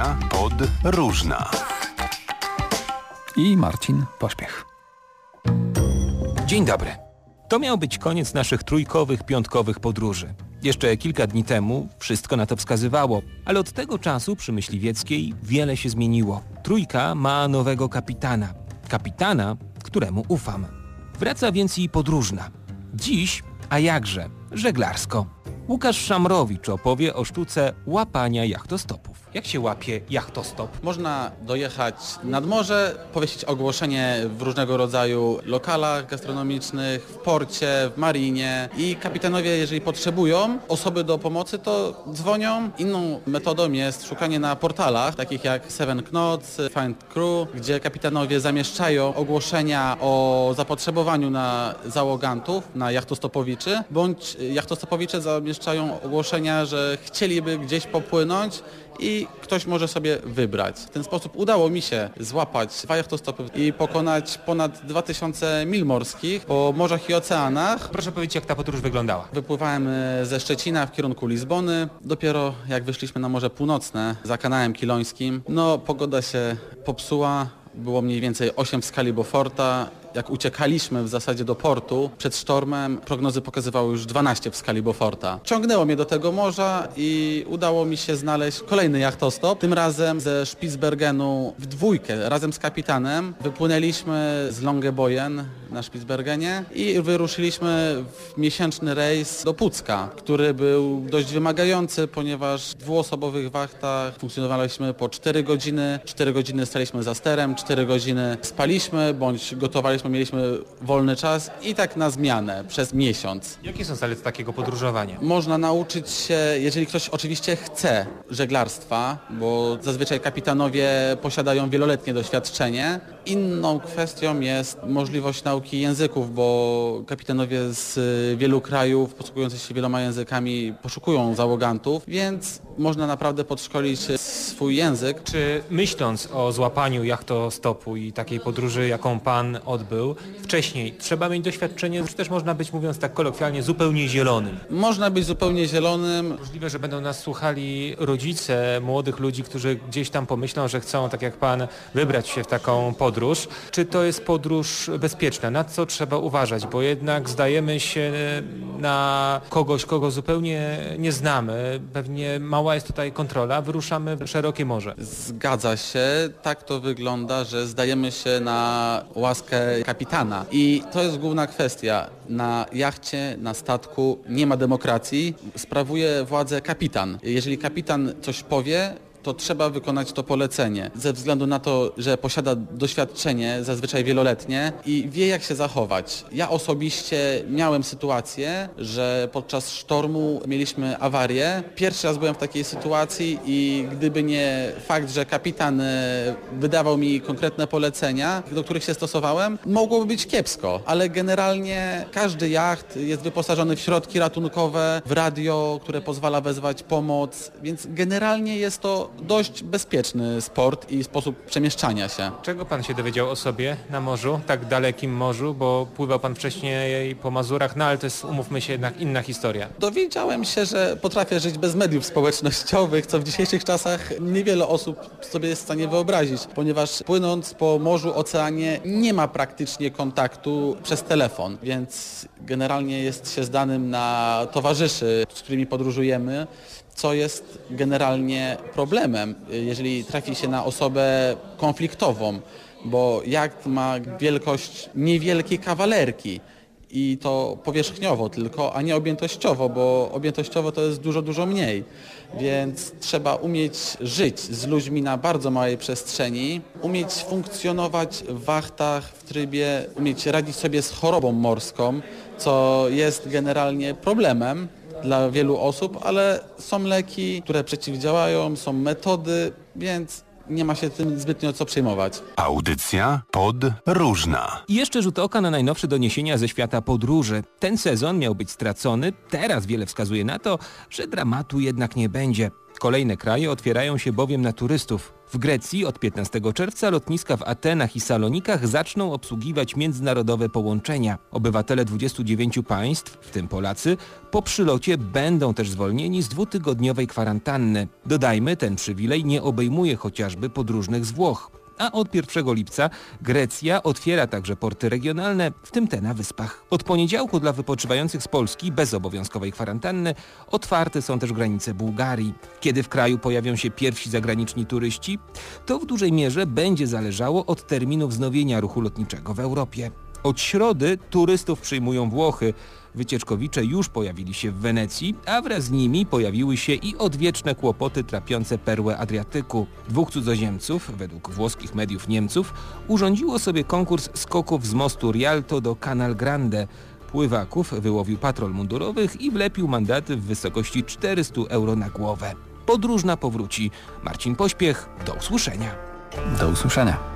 Audycja podróżna. I Marcin Pośpiech. Dzień dobry. To miał być koniec naszych trójkowych, piątkowych podróży. Jeszcze kilka dni temu wszystko na to wskazywało, ale od tego czasu przy Myśliwieckiej wiele się zmieniło. Trójka ma nowego kapitana. Kapitana, któremu ufam. Wraca więc i podróżna. Dziś, a jakże, żeglarsko. Łukasz Szamrowicz opowie o sztuce łapania jachtostopów. Jak się łapie jachtostop? Można dojechać nad morze, powiesić ogłoszenie w różnego rodzaju lokalach gastronomicznych, w porcie, w marinie i kapitanowie, jeżeli potrzebują osoby do pomocy, to dzwonią. Inną metodą jest szukanie na portalach, takich jak Seven Knots, Find Crew, gdzie kapitanowie zamieszczają ogłoszenia o zapotrzebowaniu na załogantów, na jachtostopowiczy, bądź jachtostopowicze zamieszczają ogłoszenia, że chcieliby gdzieś popłynąć i ktoś może sobie wybrać. W ten sposób udało mi się złapać dwa jachtostopy i pokonać ponad 2000 mil morskich po morzach i oceanach. Proszę powiedzieć, jak ta podróż wyglądała. Wypływałem e, ze Szczecina w kierunku Lizbony. Dopiero jak wyszliśmy na Morze Północne za kanałem kilońskim, no pogoda się popsuła. Było mniej więcej 8 w skali Beauforta jak uciekaliśmy w zasadzie do portu przed sztormem, prognozy pokazywały już 12 w skali Beauforta. Ciągnęło mnie do tego morza i udało mi się znaleźć kolejny jachtostop, tym razem ze Spitsbergenu w dwójkę, razem z kapitanem. Wypłynęliśmy z Longebojen na Spitsbergenie i wyruszyliśmy w miesięczny rejs do Pucka, który był dość wymagający, ponieważ w dwuosobowych wachtach funkcjonowaliśmy po 4 godziny, 4 godziny staliśmy za sterem, 4 godziny spaliśmy bądź gotowaliśmy, mieliśmy wolny czas i tak na zmianę przez miesiąc. Jakie są zalety takiego podróżowania? Można nauczyć się, jeżeli ktoś oczywiście chce żeglarstwa, bo zazwyczaj kapitanowie posiadają wieloletnie doświadczenie. Inną kwestią jest możliwość nauki języków, bo kapitanowie z wielu krajów posługujący się wieloma językami poszukują załogantów, więc można naprawdę podszkolić swój język. Czy myśląc o złapaniu jachtostopu i takiej podróży, jaką Pan odbył wcześniej, trzeba mieć doświadczenie, czy też można być, mówiąc tak kolokwialnie, zupełnie zielonym? Można być zupełnie zielonym. Możliwe, że będą nas słuchali rodzice młodych ludzi, którzy gdzieś tam pomyślą, że chcą, tak jak Pan, wybrać się w taką podróż. Czy to jest podróż bezpieczna? Na co trzeba uważać? Bo jednak zdajemy się na kogoś, kogo zupełnie nie znamy. Pewnie mała jest tutaj kontrola, wyruszamy w szerokie morze. Zgadza się, tak to wygląda, że zdajemy się na łaskę kapitana. I to jest główna kwestia. Na jachcie, na statku nie ma demokracji, sprawuje władzę kapitan. Jeżeli kapitan coś powie, to trzeba wykonać to polecenie. Ze względu na to, że posiada doświadczenie, zazwyczaj wieloletnie i wie jak się zachować. Ja osobiście miałem sytuację, że podczas sztormu mieliśmy awarię. Pierwszy raz byłem w takiej sytuacji i gdyby nie fakt, że kapitan e, wydawał mi konkretne polecenia, do których się stosowałem, mogłoby być kiepsko. Ale generalnie każdy jacht jest wyposażony w środki ratunkowe, w radio, które pozwala wezwać pomoc, więc generalnie jest to dość bezpieczny sport i sposób przemieszczania się. Czego Pan się dowiedział o sobie na morzu, tak dalekim morzu, bo pływał Pan wcześniej po Mazurach, no ale to jest, umówmy się, jednak inna historia. Dowiedziałem się, że potrafię żyć bez mediów społecznościowych, co w dzisiejszych czasach niewiele osób sobie jest w stanie wyobrazić, ponieważ płynąc po morzu, oceanie nie ma praktycznie kontaktu przez telefon, więc generalnie jest się zdanym na towarzyszy, z którymi podróżujemy, co jest generalnie problemem, jeżeli trafi się na osobę konfliktową, bo jacht ma wielkość niewielkiej kawalerki i to powierzchniowo tylko, a nie objętościowo, bo objętościowo to jest dużo, dużo mniej. Więc trzeba umieć żyć z ludźmi na bardzo małej przestrzeni, umieć funkcjonować w wachtach w trybie, umieć radzić sobie z chorobą morską, co jest generalnie problemem dla wielu osób, ale są leki, które przeciwdziałają, są metody, więc nie ma się tym zbytnio co przejmować. Audycja podróżna. I jeszcze rzut oka na najnowsze doniesienia ze świata podróży. Ten sezon miał być stracony, teraz wiele wskazuje na to, że dramatu jednak nie będzie. Kolejne kraje otwierają się bowiem na turystów. W Grecji od 15 czerwca lotniska w Atenach i Salonikach zaczną obsługiwać międzynarodowe połączenia. Obywatele 29 państw, w tym Polacy, po przylocie będą też zwolnieni z dwutygodniowej kwarantanny. Dodajmy, ten przywilej nie obejmuje chociażby podróżnych z Włoch a od 1 lipca Grecja otwiera także porty regionalne, w tym te na wyspach. Od poniedziałku dla wypoczywających z Polski bez obowiązkowej kwarantanny otwarte są też granice Bułgarii. Kiedy w kraju pojawią się pierwsi zagraniczni turyści, to w dużej mierze będzie zależało od terminu wznowienia ruchu lotniczego w Europie. Od środy turystów przyjmują Włochy. Wycieczkowicze już pojawili się w Wenecji, a wraz z nimi pojawiły się i odwieczne kłopoty trapiące perłę Adriatyku. Dwóch cudzoziemców, według włoskich mediów Niemców, urządziło sobie konkurs skoków z mostu Rialto do Canal Grande. Pływaków wyłowił patrol mundurowych i wlepił mandaty w wysokości 400 euro na głowę. Podróżna powróci. Marcin Pośpiech, do usłyszenia. Do usłyszenia.